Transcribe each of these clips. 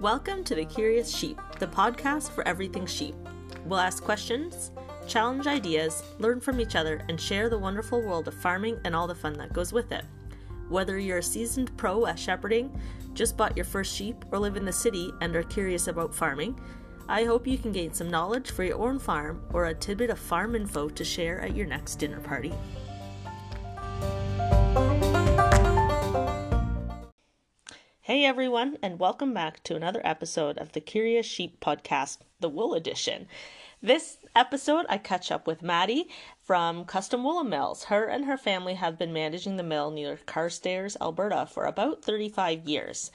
Welcome to The Curious Sheep, the podcast for everything sheep. We'll ask questions, challenge ideas, learn from each other, and share the wonderful world of farming and all the fun that goes with it. Whether you're a seasoned pro at shepherding, just bought your first sheep, or live in the city and are curious about farming, I hope you can gain some knowledge for your own farm or a tidbit of farm info to share at your next dinner party. Hey everyone, and welcome back to another episode of the Curious Sheep Podcast, the Wool Edition. This episode, I catch up with Maddy from Custom Woolen Mills. Her and her family have been managing the mill near Carstairs, Alberta for about 35 years.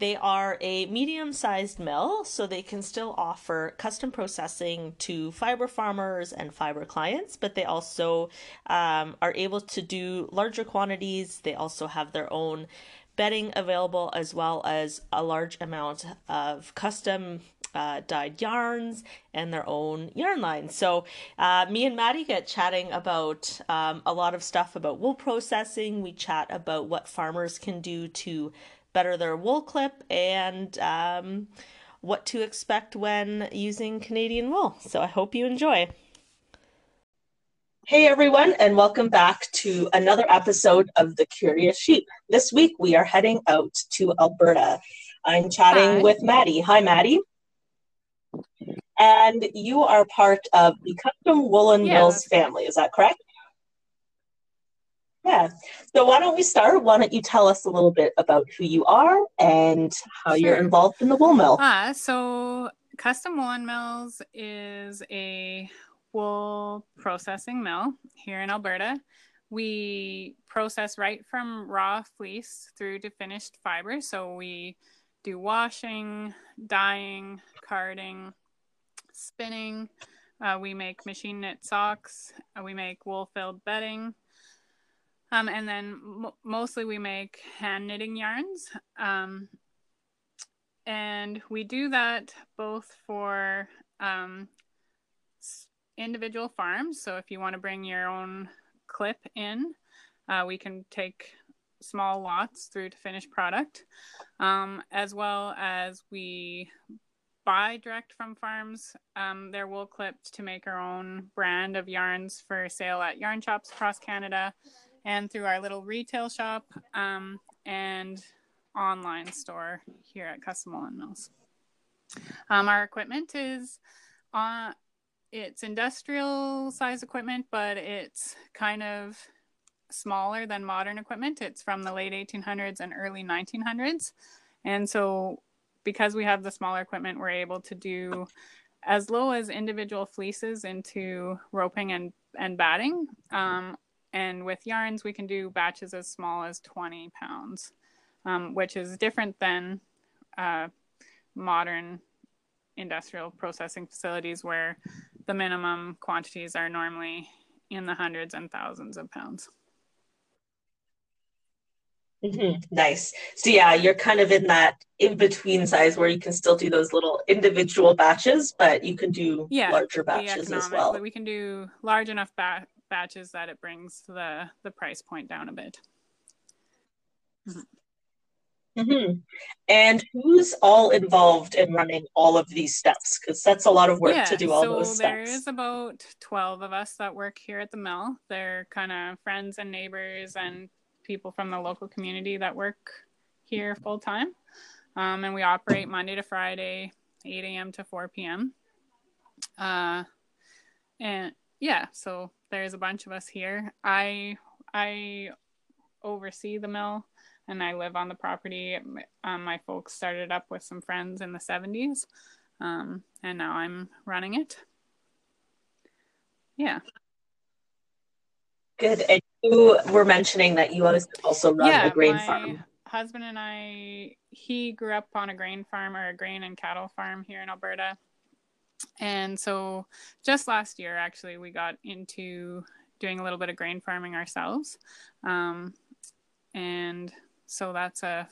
They are a medium sized mill, so they can still offer custom processing to fiber farmers and fiber clients, but they also um, are able to do larger quantities. They also have their own bedding available as well as a large amount of custom uh, dyed yarns and their own yarn lines. So, uh, me and Maddy get chatting about um, a lot of stuff about wool processing. We chat about what farmers can do to better their wool clip and um, what to expect when using Canadian wool. So, I hope you enjoy. Hey everyone, and welcome back to another episode of The Curious Sheep. This week we are heading out to Alberta. I'm chatting Hi. with Maddy. Hi, Maddy. And you are part of the Custom Woolen yeah, Mills family, is that correct? Yeah. So why don't we start? Why don't you tell us a little bit about who you are and how sure. you're involved in the wool mill? Uh, so Custom Woolen Mills is a wool processing mill here in Alberta. We process right from raw fleece through to finished fiber. So we do washing, dyeing, carding, spinning. Uh, we make machine knit socks. Uh, we make wool filled bedding. Um, and then mo- mostly we make hand knitting yarns. Um, and we do that both for um, individual farms. So if you want to bring your own clip in, uh, we can take small lots through to finished product, um, as well as we buy direct from farms um, their wool clipped to make our own brand of yarns for sale at yarn shops across Canada and through our little retail shop um, and online store here at Custom Woolen Mills. Um, our equipment is on it's industrial size equipment, but it's kind of smaller than modern equipment. It's from the late 1800s and early 1900s. And so, because we have the smaller equipment, we're able to do as low as individual fleeces into roping and, and batting. Um, and with yarns, we can do batches as small as 20 pounds, um, which is different than uh, modern industrial processing facilities where the minimum quantities are normally in the hundreds and thousands of pounds. Mm-hmm. Nice. So yeah, you're kind of in that in between size where you can still do those little individual batches, but you can do yeah, larger batches as well. We can do large enough ba- batches that it brings the the price point down a bit. Mm-hmm. Mm-hmm. And who's all involved in running all of these steps? Because that's a lot of work yeah, to do all so those steps. There is about 12 of us that work here at the mill. They're kind of friends and neighbors and people from the local community that work here full time. Um, and we operate Monday to Friday, 8 a.m. to 4 p.m. Uh, and yeah, so there's a bunch of us here. I I oversee the mill and I live on the property. Um, my folks started up with some friends in the 70s, um, and now I'm running it. Yeah. Good. And you were mentioning that you also run yeah, a grain farm. Husband and I, he grew up on a grain farm or a grain and cattle farm here in Alberta. And so just last year, actually, we got into doing a little bit of grain farming ourselves. Um, and so that's a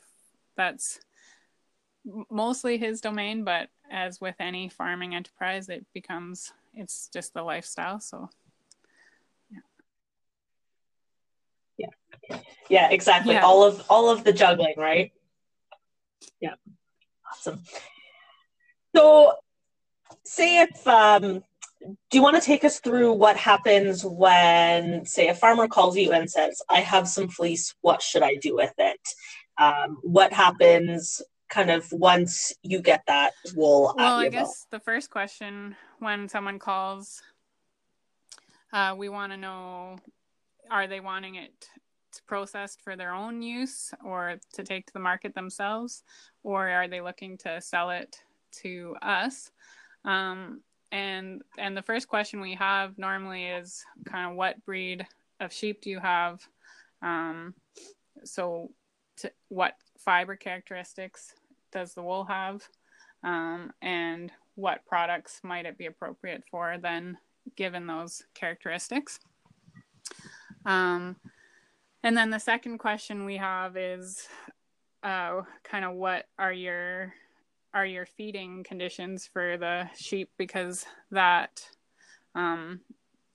that's mostly his domain but as with any farming enterprise it becomes it's just the lifestyle so. Yeah. Yeah yeah exactly. Yeah. all of all of the juggling right? Yeah. Awesome. So, say if um, do you want to take us through what happens when, say, a farmer calls you and says, "I have some fleece. What should I do with it?" Um, what happens kind of once you get that wool? Well, I guess the first question when someone calls, uh, we want to know: Are they wanting it processed for their own use or to take to the market themselves, or are they looking to sell it to us? Um, and and the first question we have normally is kind of what breed of sheep do you have? Um, so, to, what fiber characteristics does the wool have? Um, and what products might it be appropriate for then, given those characteristics? Um, and then the second question we have is uh, kind of what are your are your feeding conditions for the sheep because that um,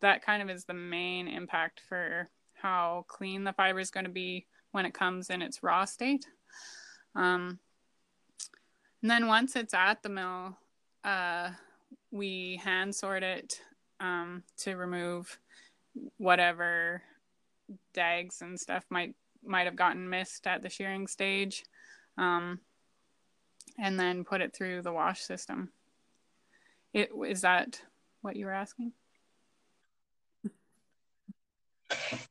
that kind of is the main impact for how clean the fiber is going to be when it comes in its raw state. Um, and then once it's at the mill, uh, we hand sort it um, to remove whatever dags and stuff might might have gotten missed at the shearing stage. Um, and then put it through the wash system. It, is that what you were asking?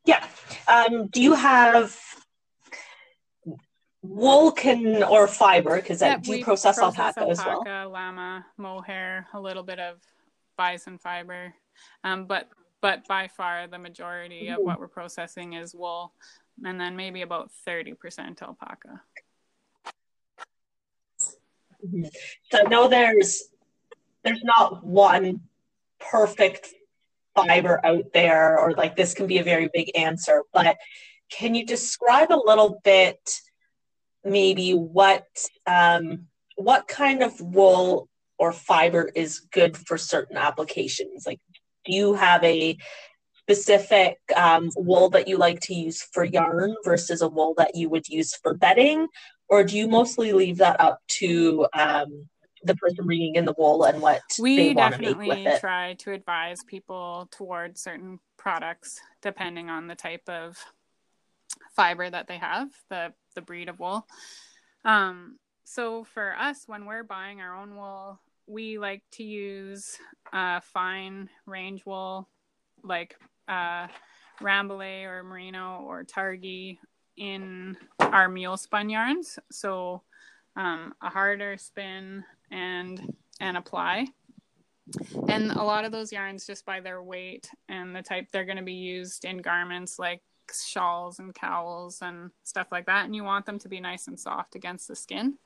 Yeah. Um, do you have wool can or fiber? Because yeah, do you process, process alpaca, alpaca, as well? llama, mohair, a little bit of bison fiber, um, but but by far the majority of what we're processing is wool, and then maybe about thirty percent alpaca. So I know there's there's not one perfect fiber out there, or like this can be a very big answer, but can you describe a little bit maybe what um, what kind of wool or fiber is good for certain applications? Like, do you have a specific um, wool that you like to use for yarn versus a wool that you would use for bedding? Or do you mostly leave that up to um, the person bringing in the wool and what we definitely try to advise people towards certain products depending on the type of fiber that they have the the breed of wool. Um, so for us when we're buying our own wool we like to use uh, fine range wool like uh, Rambouillet or merino or targhee in our mule spun yarns. So um, a harder spin and and apply. And a lot of those yarns, just by their weight and the type, they're going to be used in garments like shawls and cowls and stuff like that. And you want them to be nice and soft against the skin.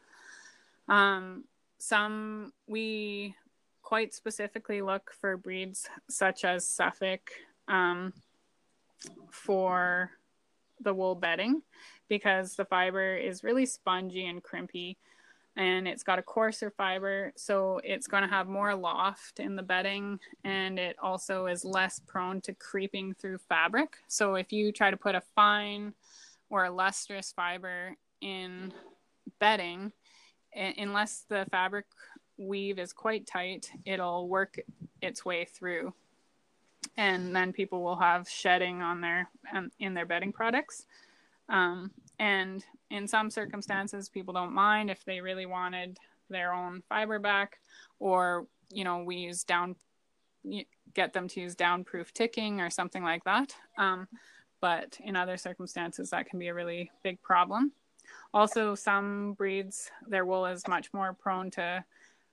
Um, some we quite specifically look for breeds such as Suffolk um, for the wool bedding because the fiber is really spongy and crimpy and it's got a coarser fiber so it's going to have more loft in the bedding and it also is less prone to creeping through fabric. So if you try to put a fine or a lustrous fiber in bedding unless the fabric weave is quite tight it'll work its way through and then people will have shedding on their um, in their bedding products. Um, and in some circumstances, people don't mind if they really wanted their own fiber back, or you know, we use down get them to use downproof ticking or something like that. Um, but in other circumstances, that can be a really big problem. Also, some breeds, their wool is much more prone to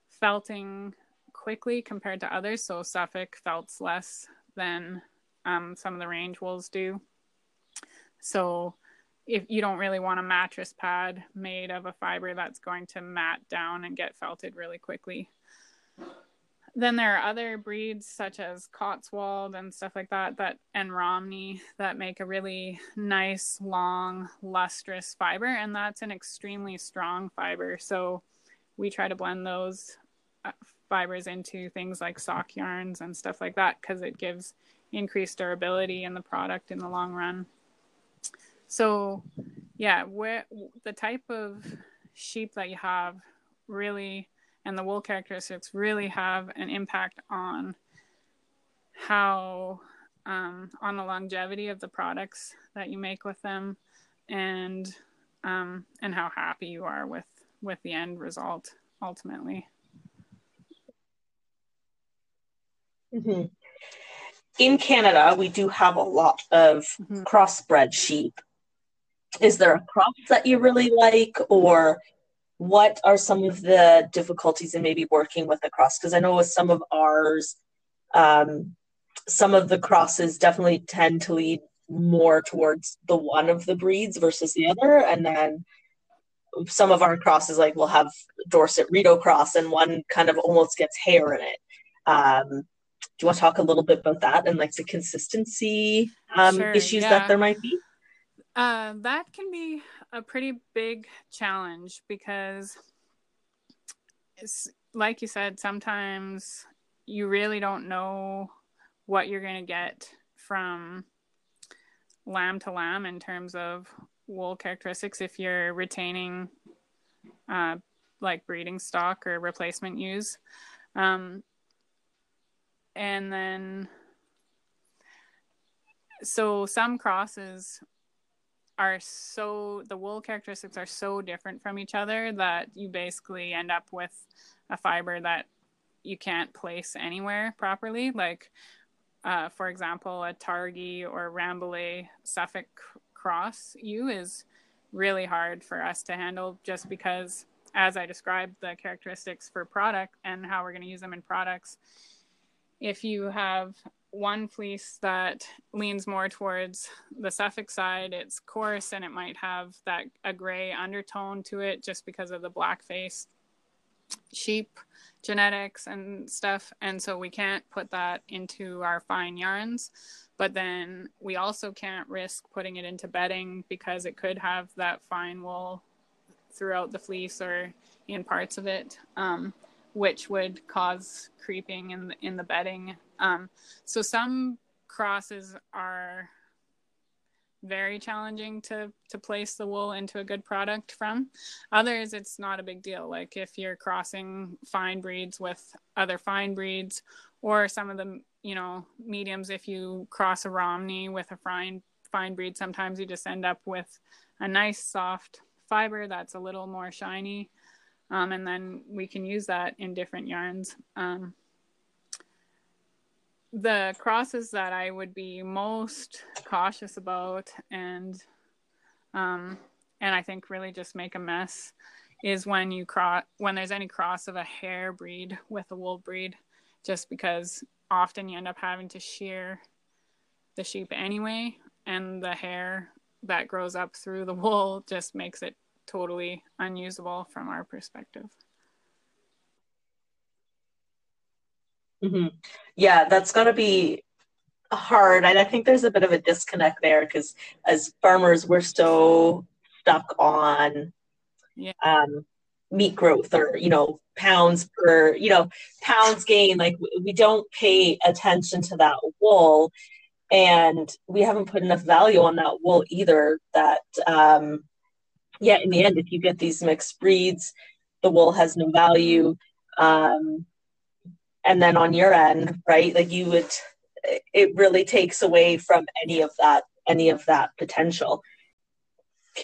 felting quickly compared to others. So Suffolk felts less than um, some of the range wools do. So if you don't really want a mattress pad made of a fiber that's going to mat down and get felted really quickly. Then there are other breeds such as Cotswold and stuff like that that and Romney that make a really nice long lustrous fiber and that's an extremely strong fiber. So we try to blend those uh, fibers into things like sock yarns and stuff like that because it gives increased durability in the product in the long run. So, yeah, where the type of sheep that you have really and the wool characteristics really have an impact on how um, on the longevity of the products that you make with them and um, and how happy you are with with the end result ultimately mm-hmm. in canada we do have a lot of mm-hmm. crossbred sheep is there a crop that you really like or what are some of the difficulties in maybe working with a cross because i know with some of ours um, some of the crosses definitely tend to lead more towards the one of the breeds versus the other and then some of our crosses like we'll have dorset Rideau cross and one kind of almost gets hair in it um, do you want to talk a little bit about that and like the consistency um, sure, issues yeah. that there might be uh, that can be a pretty big challenge because it's like you said sometimes you really don't know what you're going to get from lamb to lamb in terms of wool characteristics if you're retaining uh, like breeding stock or replacement ewes. Um, and then, so some crosses are so, the wool characteristics are so different from each other that you basically end up with a fiber that you can't place anywhere properly. Like uh, for example, a Targhee or Rambouillet Suffolk cross ewe is really hard for us to handle just because, as I described, the characteristics for product and how we're going to use them in products. If you have one fleece that leans more towards the Suffolk side, it's coarse and it might have that a gray undertone to it just because of the black face sheep genetics and stuff. And so we can't put that into our fine yarns. But then we also can't risk putting it into bedding because it could have that fine wool throughout the fleece or in parts of it, um, which would cause creeping in the, in the bedding. Um, so some crosses are very challenging to to place the wool into a good product from. Others it's not a big deal. Like if you're crossing fine breeds with other fine breeds or some of the you know mediums if you cross a romney with a fine fine breed sometimes you just end up with a nice soft fiber that's a little more shiny um, and then we can use that in different yarns. Um, the crosses that I would be most cautious about and um and I think really just make a mess is when you cross when there's any cross of a hair breed with a wool breed just because often you end up having to shear the sheep anyway and the hair that grows up through the wool just makes it totally unusable from our perspective. Mm-hmm. Yeah, that's going to be hard. And I think there's a bit of a disconnect there because as farmers, we're so stuck on yeah. um, meat growth or, you know, pounds per, you know, pounds gain. Like we don't pay attention to that wool. And we haven't put enough value on that wool either. That, um, yeah, in the end, if you get these mixed breeds, the wool has no value. Um, and then on your end right like you would it really takes away from any of that any of that potential.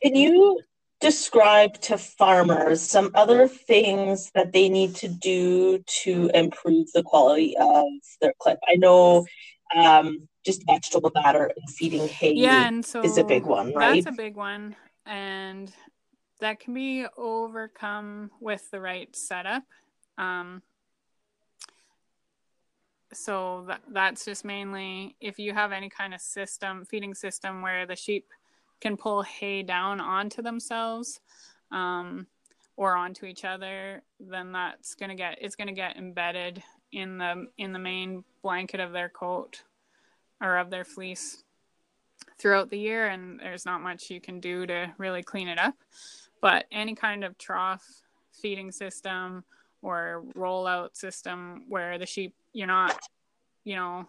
Can you describe to farmers some other things that they need to do to improve the quality of their clip? I know um, just vegetable matter and feeding hay yeah, and so is a big one right? that's a big one and that can be overcome with the right setup. Um, so that, that's just mainly if you have any kind of system feeding system where the sheep can pull hay down onto themselves um, or onto each other then that's going to get it's to get embedded in the in the main blanket of their coat or of their fleece throughout the year and there's not much you can do to really clean it up. But any kind of trough feeding system or rollout system where the sheep you're not you know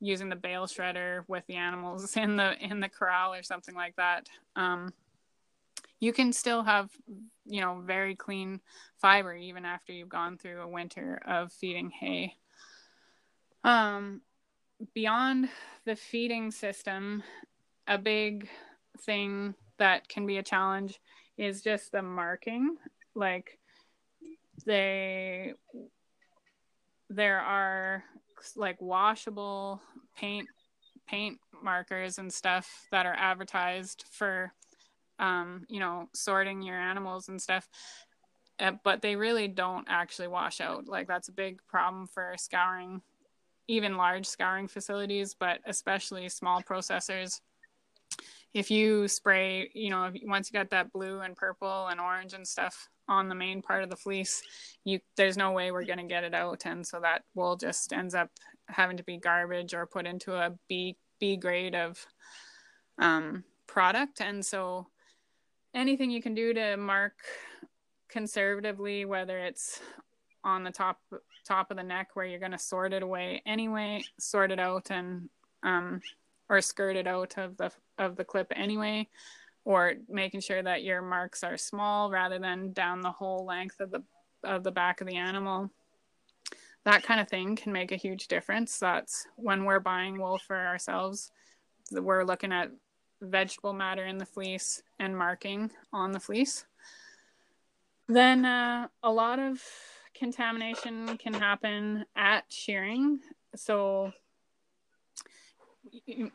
using the bale shredder with the animals in the in the corral or something like that um, you can still have you know very clean fiber even after you've gone through a winter of feeding hay. Um beyond the feeding system a big thing that can be a challenge is just the marking. Like they there are like washable paint paint markers and stuff that are advertised for um, you know sorting your animals and stuff uh, but they really don't actually wash out. Like that's a big problem for scouring even large scouring facilities but especially small processors if you spray you know once you got that blue and purple and orange and stuff on the main part of the fleece you there's no way we're going to get it out. And so that wool just ends up having to be garbage or put into a b b grade of um, product. And so anything you can do to mark conservatively whether it's on the top top of the neck where you're going to sort it away anyway sort it out and um, or skirted out of the of the clip anyway or making sure that your marks are small rather than down the whole length of the of the back of the animal. That kind of thing can make a huge difference. That's when we're buying wool for ourselves we're looking at vegetable matter in the fleece and marking on the fleece. Then uh, a lot of contamination can happen at shearing. So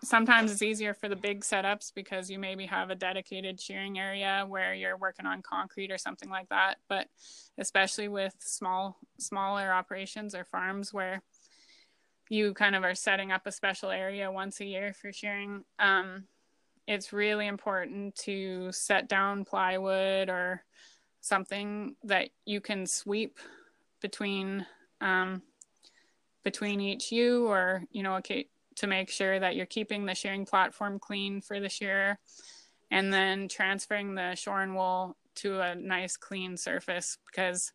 sometimes it's easier for the big setups because you maybe have a dedicated shearing area where you're working on concrete or something like that. But especially with small smaller operations or farms where you kind of are setting up a special area once a year for shearing um, it's really important to set down plywood or something that you can sweep between um, between each ewe or you know okay to make sure that you're keeping the shearing platform clean for the shearer and then transferring the shorn wool to a nice clean surface because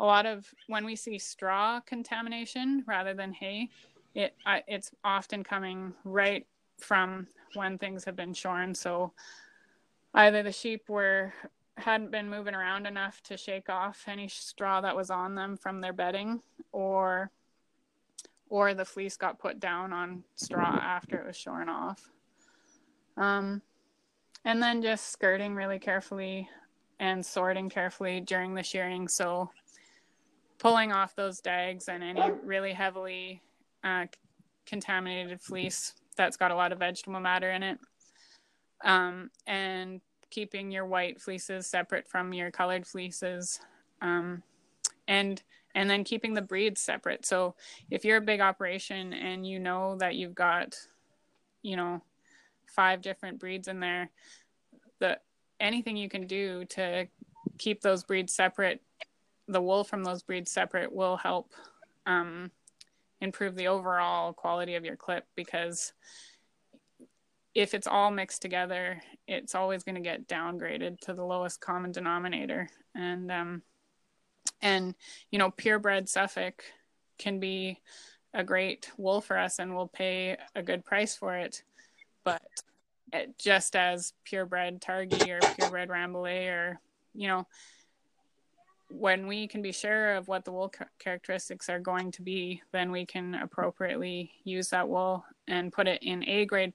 a lot of when we see straw contamination rather than hay it uh, it's often coming right from when things have been shorn. So either the sheep were hadn't been moving around enough to shake off any straw that was on them from their bedding or or the fleece got put down on straw after it was shorn off. Um, and then just skirting really carefully and sorting carefully during the shearing. So pulling off those dags and any really heavily uh, contaminated fleece that's got a lot of vegetable matter in it. Um, and keeping your white fleeces separate from your colored fleeces. Um, and and then keeping the breeds separate. So if you're a big operation and you know that you've got, you know, five different breeds in there, the anything you can do to keep those breeds separate, the wool from those breeds separate will help um, improve the overall quality of your clip because if it's all mixed together, it's always going to get downgraded to the lowest common denominator. And um, and you know purebred suffolk can be a great wool for us and we'll pay a good price for it. But it, just as purebred targhee or purebred rambouillet or you know when we can be sure of what the wool characteristics are going to be then we can appropriately use that wool and put it in a grade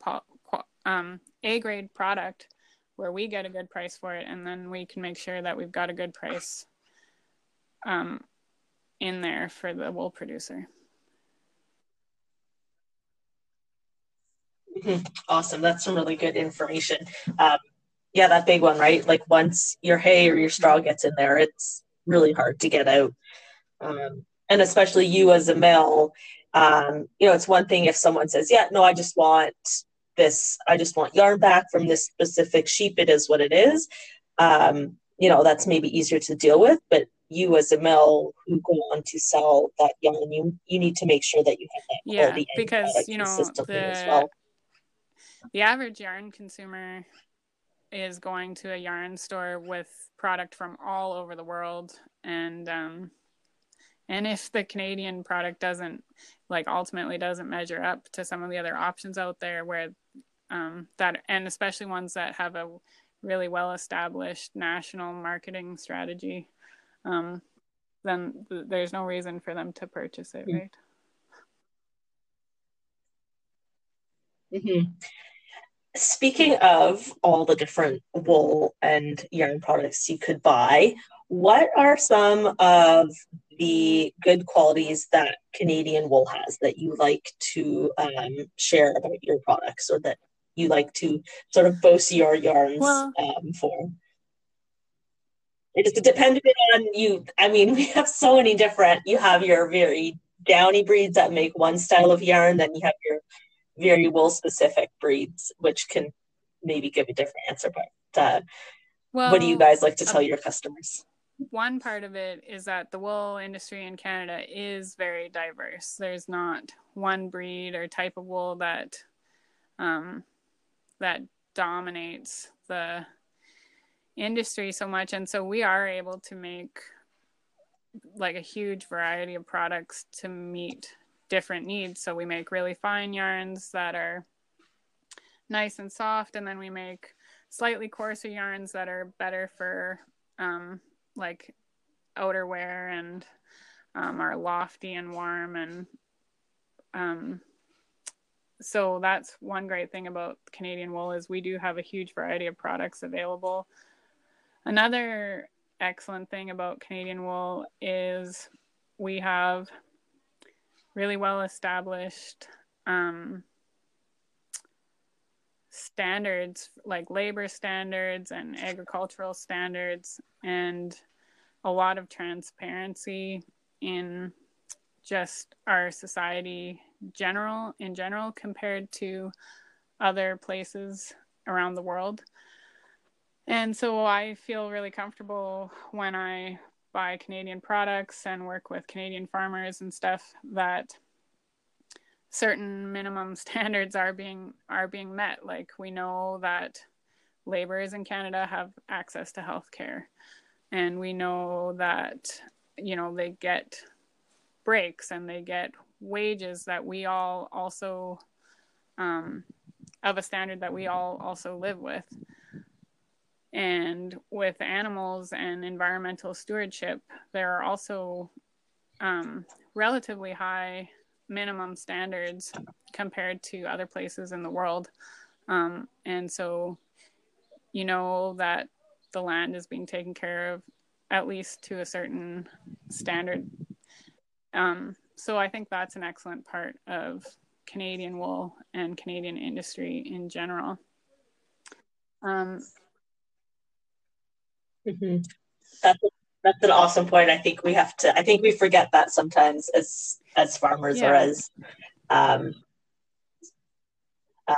um, a grade product where we get a good price for it. And then we can make sure that we've got a good price um, in there for the wool producer. Mm-hmm. Awesome. That's some really good information. Um, yeah, that big one, right? Like once your hay or your straw gets in there, it's really hard to get out. Um, and especially you as a male, um, you know, it's one thing if someone says, yeah, no, I just want this, I just want yarn back from this specific sheep. It is what it is. Um, you know, that's maybe easier to deal with, but you as a mill who go on to sell that yarn, you you need to make sure that you have that yeah, because you know the well. the average yarn consumer is going to a yarn store with product from all over the world, and um, and if the Canadian product doesn't like ultimately doesn't measure up to some of the other options out there, where um, that and especially ones that have a really well established national marketing strategy, um, then th- there's no reason for them to purchase it, right? Mm-hmm. Speaking of all the different wool and yarn products you could buy, what are some of the good qualities that Canadian wool has that you like to um, share about your products or that you like to sort of boast your yarns well, um, for? It's dependent on you. I mean, we have so many different. You have your very downy breeds that make one style of yarn, then you have your very wool specific breeds, which can maybe give a different answer. But uh, well, what do you guys like to tell your customers? One part of it is that the wool industry in Canada is very diverse. There's not one breed or type of wool that um, that dominates the industry so much, and so we are able to make like a huge variety of products to meet different needs. So we make really fine yarns that are nice and soft, and then we make slightly coarser yarns that are better for um, like outerwear and um, are lofty and warm and um, so that's one great thing about Canadian wool is we do have a huge variety of products available. Another excellent thing about Canadian wool is we have really well established um, standards like labor standards and agricultural standards and a lot of transparency in just our society general in general compared to other places around the world and so i feel really comfortable when i buy Canadian products and work with Canadian farmers and stuff that certain minimum standards are being are being met. Like we know that laborers in Canada have access to health care and we know that you know they get breaks and they get wages that we all also um, of a standard that we all also live with and with animals and environmental stewardship, there are also um, relatively high minimum standards compared to other places in the world. Um, and so, you know that the land is being taken care of at least to a certain standard. Um, so I think that's an excellent part of Canadian wool and Canadian industry in general. Um, Mm-hmm. That's that's an awesome point. I think we have to. I think we forget that sometimes as as farmers yeah. or as. Um, uh,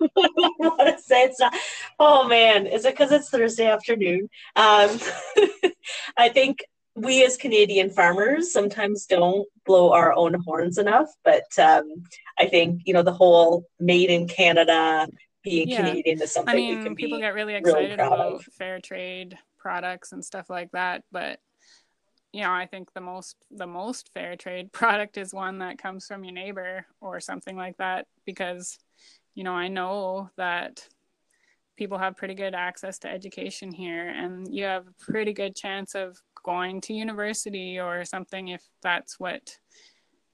I want to say it's not. Oh man, is it because it's Thursday afternoon? Um, I think we as Canadian farmers sometimes don't blow our own horns enough, but um, I think you know the whole "Made in Canada" being yeah. Canadian is something I mean, people get really excited really about of. fair trade products and stuff like that, but you know, I think the most the most fair trade product is one that comes from your neighbor or something like that because you know, I know that people have pretty good access to education here and you have a pretty good chance of going to university or something if that's what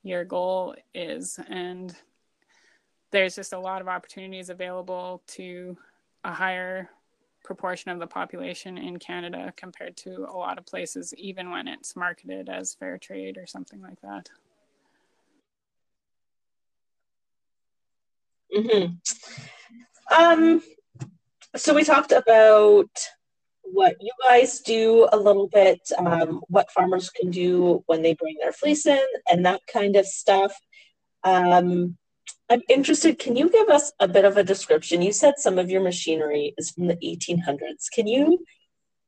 your goal is and there's just a lot of opportunities available to a higher proportion of the population in Canada compared to a lot of places, even when it's marketed as fair trade or something like that. Mm-hmm. Um, so we talked about what you guys do a little bit, um, what farmers can do when they bring their fleece in, and that kind of stuff. Um, I'm interested. Can you give us a bit of a description? You said some of your machinery is from the 1800s. Can you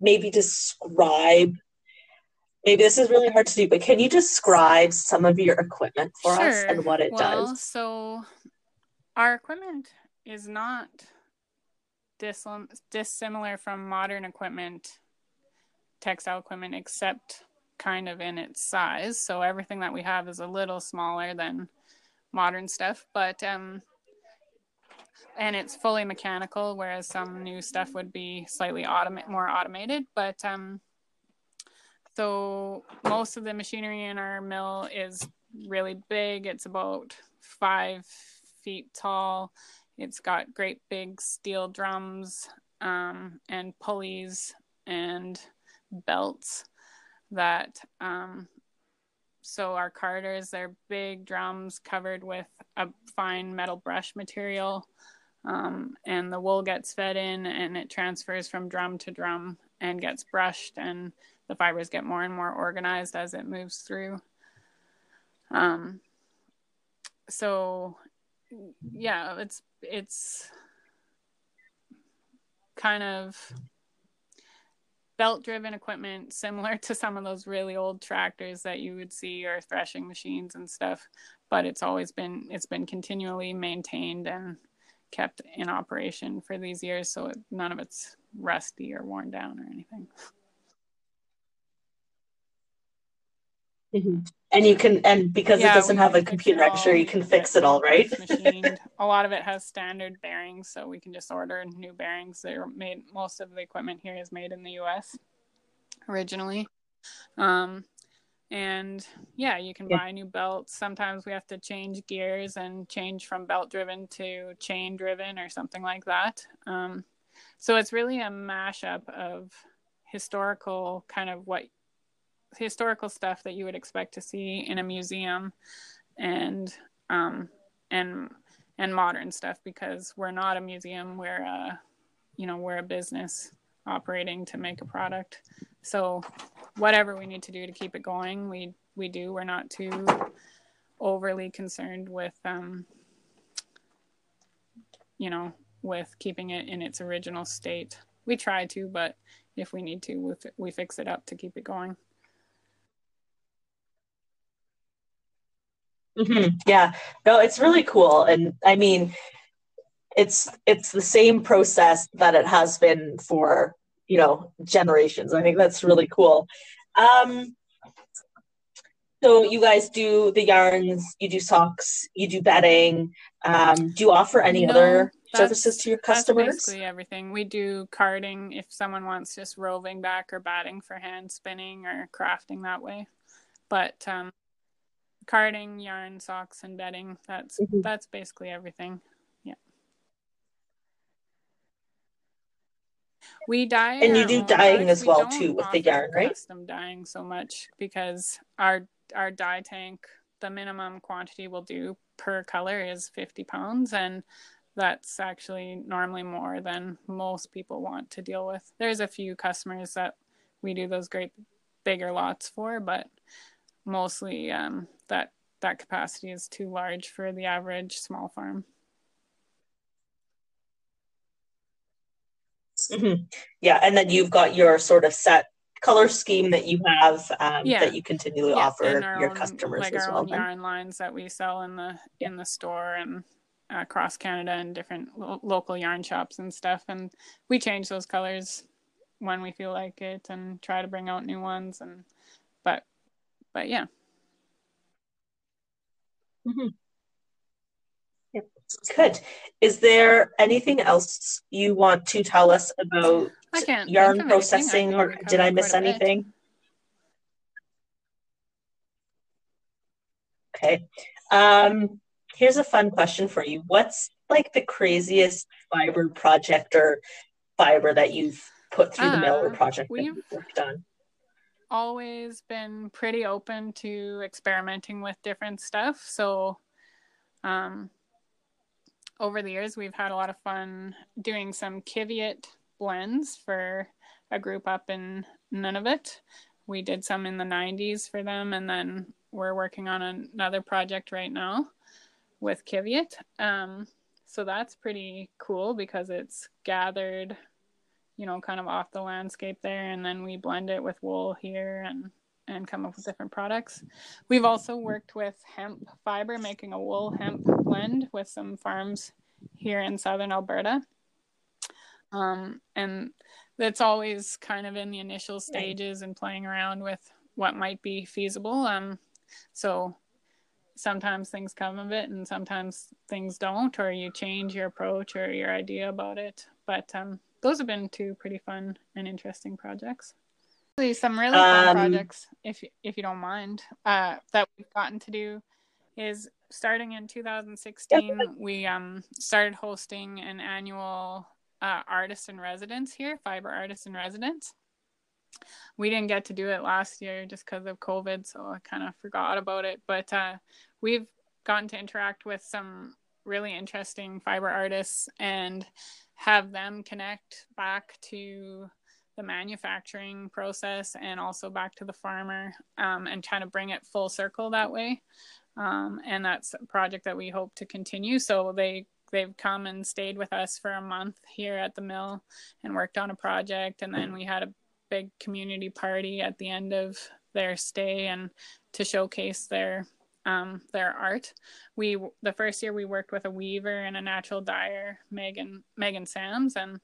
maybe describe? Maybe this is really hard to do, but can you describe some of your equipment for sure. us and what it well, does? So, our equipment is not dissimilar from modern equipment, textile equipment, except kind of in its size. So, everything that we have is a little smaller than modern stuff. But um, and it's fully mechanical, whereas some new stuff would be slightly automate more automated. But um, so most of the machinery in our mill is really big. It's about five feet tall. It's got great big steel drums um, and pulleys and belts that um, so our carders they're big drums covered with a fine metal brush material um, and the wool gets fed in and it transfers from drum to drum and gets brushed and the fibers get more and more organized as it moves through. Um, so yeah it's it's kind of belt driven equipment similar to some of those really old tractors that you would see or threshing machines and stuff but it's always been it's been continually maintained and kept in operation for these years so it, none of it's rusty or worn down or anything mm-hmm. And you can and because yeah, it doesn't have a computer i'm you can fix it all right? a lot of it has standard bearings so we can just order new bearings. They're made most of the equipment here is made in the us originally. Um, and yeah you can buy new belts. Sometimes we have to change gears and change from belt driven to chain driven or something like that. Um, so it's really a mashup of historical kind of what historical stuff that you would expect to see in a museum and um, and and modern stuff because we're not a museum we're a you know we're a business operating to make a product so whatever we need to do to keep it going, we we do. We're not too overly concerned with um, you know, with keeping it in its original state. We try to, but if we need to, we, we fix it up to keep it going. Mm-hmm. Yeah, no, it's really cool, and I mean, it's it's the same process that it has been for you know generations. I think that's really cool. Um, so you guys do the yarns, you do socks, you do bedding. Um, do you offer any no, other services to your customers? That's basically everything. We do carding if someone wants just roving back or batting for hand spinning or crafting that way. But um, carding, yarn, socks, and bedding, that's mm-hmm. that's basically everything. Yeah. We dye, and you do dyeing as well too with the yarn, right? Custom dyeing so much because our our dye tank, the minimum quantity we'll do per color is fifty pounds, and that's actually normally more than most people want to deal with. There's a few customers that we do those great bigger lots for, but mostly um, that that capacity is too large for the average small farm. Mm-hmm. Yeah, and then you've got your sort of set color scheme that you have um, yeah. that you continually yeah. offer your own, customers like as our well. Own yarn lines that we sell in the in the store and across Canada and different lo- local yarn shops and stuff, and we change those colors when we feel like it and try to bring out new ones and but but yeah. Mm-hmm. Good. Is there anything else you want to tell us about yarn processing, or did I miss anything? Okay. Um, here's a fun question for you. What's like the craziest fiber project or fiber that you've put through uh, the mill or uh, project that you've worked on? Always been pretty open to experimenting with different stuff. So, um, over the years, we've had a lot of fun doing some qiviut blends for a group up in Nunavut. We did some in the 90s for them, and then we're working on another project right now with qiviut. Um, so that's pretty cool because it's gathered, you know, kind of off the landscape there, and then we blend it with wool here and and come up with different products. We've also worked with hemp fiber, making a wool hemp blend with some farms here in southern Alberta. Um, and that's always kind of in the initial stages and playing around with what might be feasible. Um, so sometimes things come of it and sometimes things don't or you change your approach or your idea about it but um, those have been two pretty fun and interesting projects some really fun um, projects if if you don't mind uh, that we've gotten to do is starting in 2016 we um, started hosting an annual uh, artist in residence here fiber artist in residence we didn't get to do it last year just because of COVID, so I kind of forgot about it. But uh, we've gotten to interact with some really interesting fiber artists and have them connect back to the manufacturing process and also back to the farmer um, and kind of bring it full circle that way. Um, and that's a project that we hope to continue. So they they've come and stayed with us for a month here at the mill and worked on a project and then we had a big community party at the end of their stay and to showcase their um, their art. We the first year we worked with a weaver and a natural dyer, Megan Megan Sams, and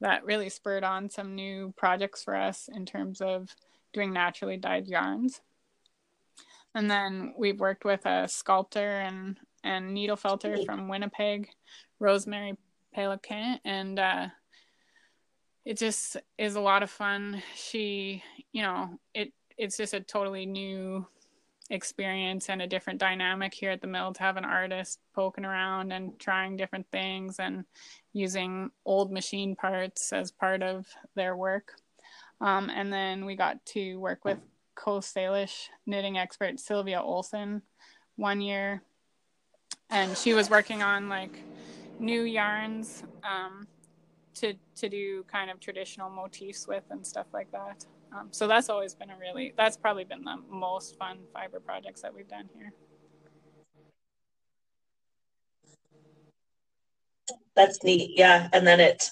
that really spurred on some new projects for us in terms of doing naturally dyed yarns. And then we've worked with a sculptor and and needle felter from Winnipeg, Rosemary Pelican, and uh, it just is a lot of fun. She, you know, it it's just a totally new experience and a different dynamic here at the mill to have an artist poking around and trying different things and using old machine parts as part of their work. Um, and then we got to work with Coast Salish knitting expert Sylvia Olsen one year. And she was working on like new yarns um, to to do kind of traditional motifs with and stuff like that. Um, so that's always been a really that's probably been the most fun fiber projects that we've done here. That's neat, yeah. And then it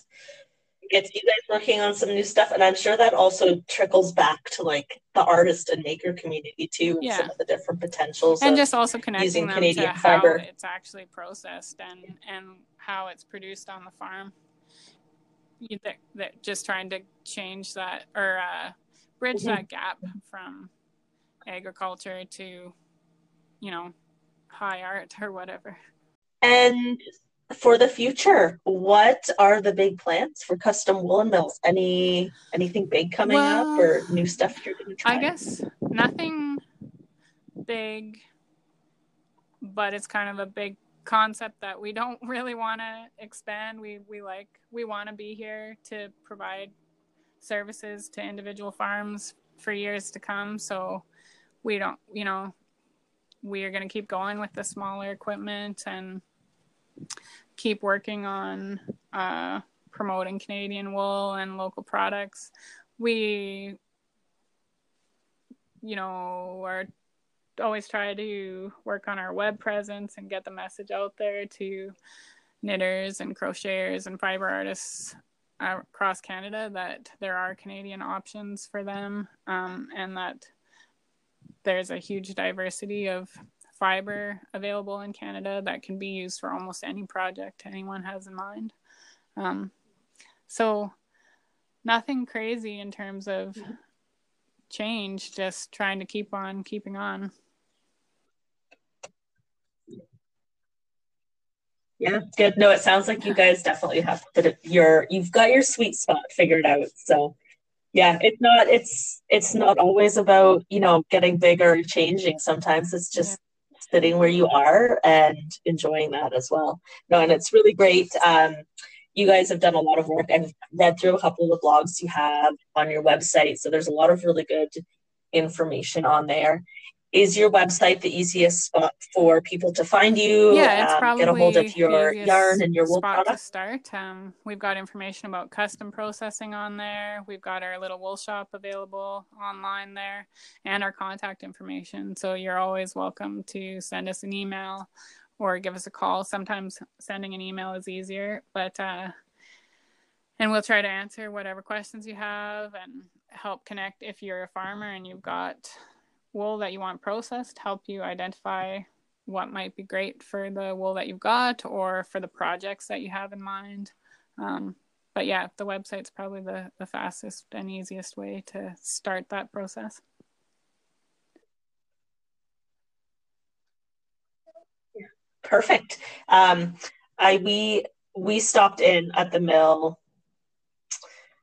gets you guys working on some new stuff, and I'm sure that also trickles back to like the artist and maker community too. Yeah. Some of the different potentials, and just also connecting them Canadian to fiber. how it's actually processed and and how it's produced on the farm that, that just trying to change that or uh, bridge mm-hmm. that gap from agriculture to you know high art or whatever and for the future what are the big plans for custom woolen mills any anything big coming well, up or new stuff you're going to try i guess nothing big but it's kind of a big concept that we don't really want to expand. We we like we want to be here to provide services to individual farms for years to come. So we don't, you know, we are going to keep going with the smaller equipment and keep working on uh, promoting Canadian wool and local products. We, you know, are always try to work on our web presence and get the message out there to knitters and crocheters and fiber artists across Canada that there are Canadian options for them um, and that there's a huge diversity of fiber available in Canada that can be used for almost any project anyone has in mind. Um, so, nothing crazy in terms of change, just trying to keep on keeping on. Yeah, good. No, it sounds like you guys definitely have your you've got your sweet spot figured out. So yeah, it's not it's it's not always about, you know, getting bigger or changing. Sometimes it's just yeah. sitting where you are and enjoying that as well. No, and it's really great. Um you guys have done a lot of work. I've read through a couple of the blogs you have on your website. So there's a lot of really good information on there is your website the easiest spot for people to find you? Yeah, it's um, probably get a hold of your yarn and your wool spot product. to start. Um, we've got information about custom processing on there. We've got our little wool shop available online there, and our contact information. So you're always welcome to send us an email or give us a call. Sometimes sending an email is easier, but uh, and we'll try to answer whatever questions you have and help connect if you're a farmer and you've got wool that you want processed help you identify what might be great for the wool that you've got or for the projects that you have in mind. Um, but yeah, the website's probably the, the fastest and easiest way to start that process. Perfect. Um, I we we stopped in at the mill.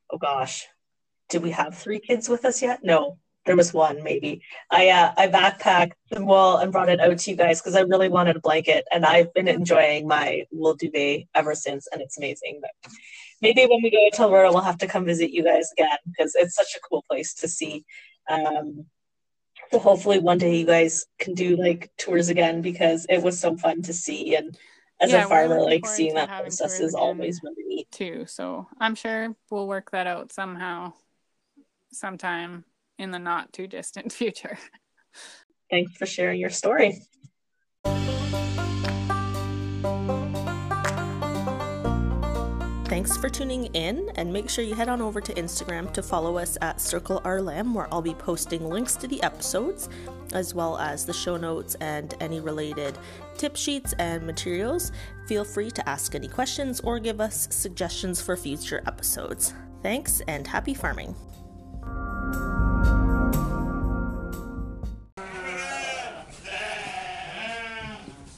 Oh gosh, did we have three kids with us yet? No, there was one maybe. I uh, I backpacked the wool and brought it out to you guys because I really wanted a blanket, and I've been enjoying my wool duvet ever since, and it's amazing. But maybe when we go to Alberta, we'll have to come visit you guys again because it's such a cool place to see. Um, so hopefully one day you guys can do like tours again because it was so fun to see and as Yeah, a farmer like seeing that process is always really neat too. So I'm sure we'll work that out somehow, sometime in the not too distant future. thanks for sharing your story Thanks for tuning in, and make sure you head on over to Instagram to follow us at Circle Our Lamb, where I'll be posting links to the episodes, as well as the show notes and any related tip sheets and materials. Feel free to ask any questions or give us suggestions for future episodes. Thanks, and happy farming!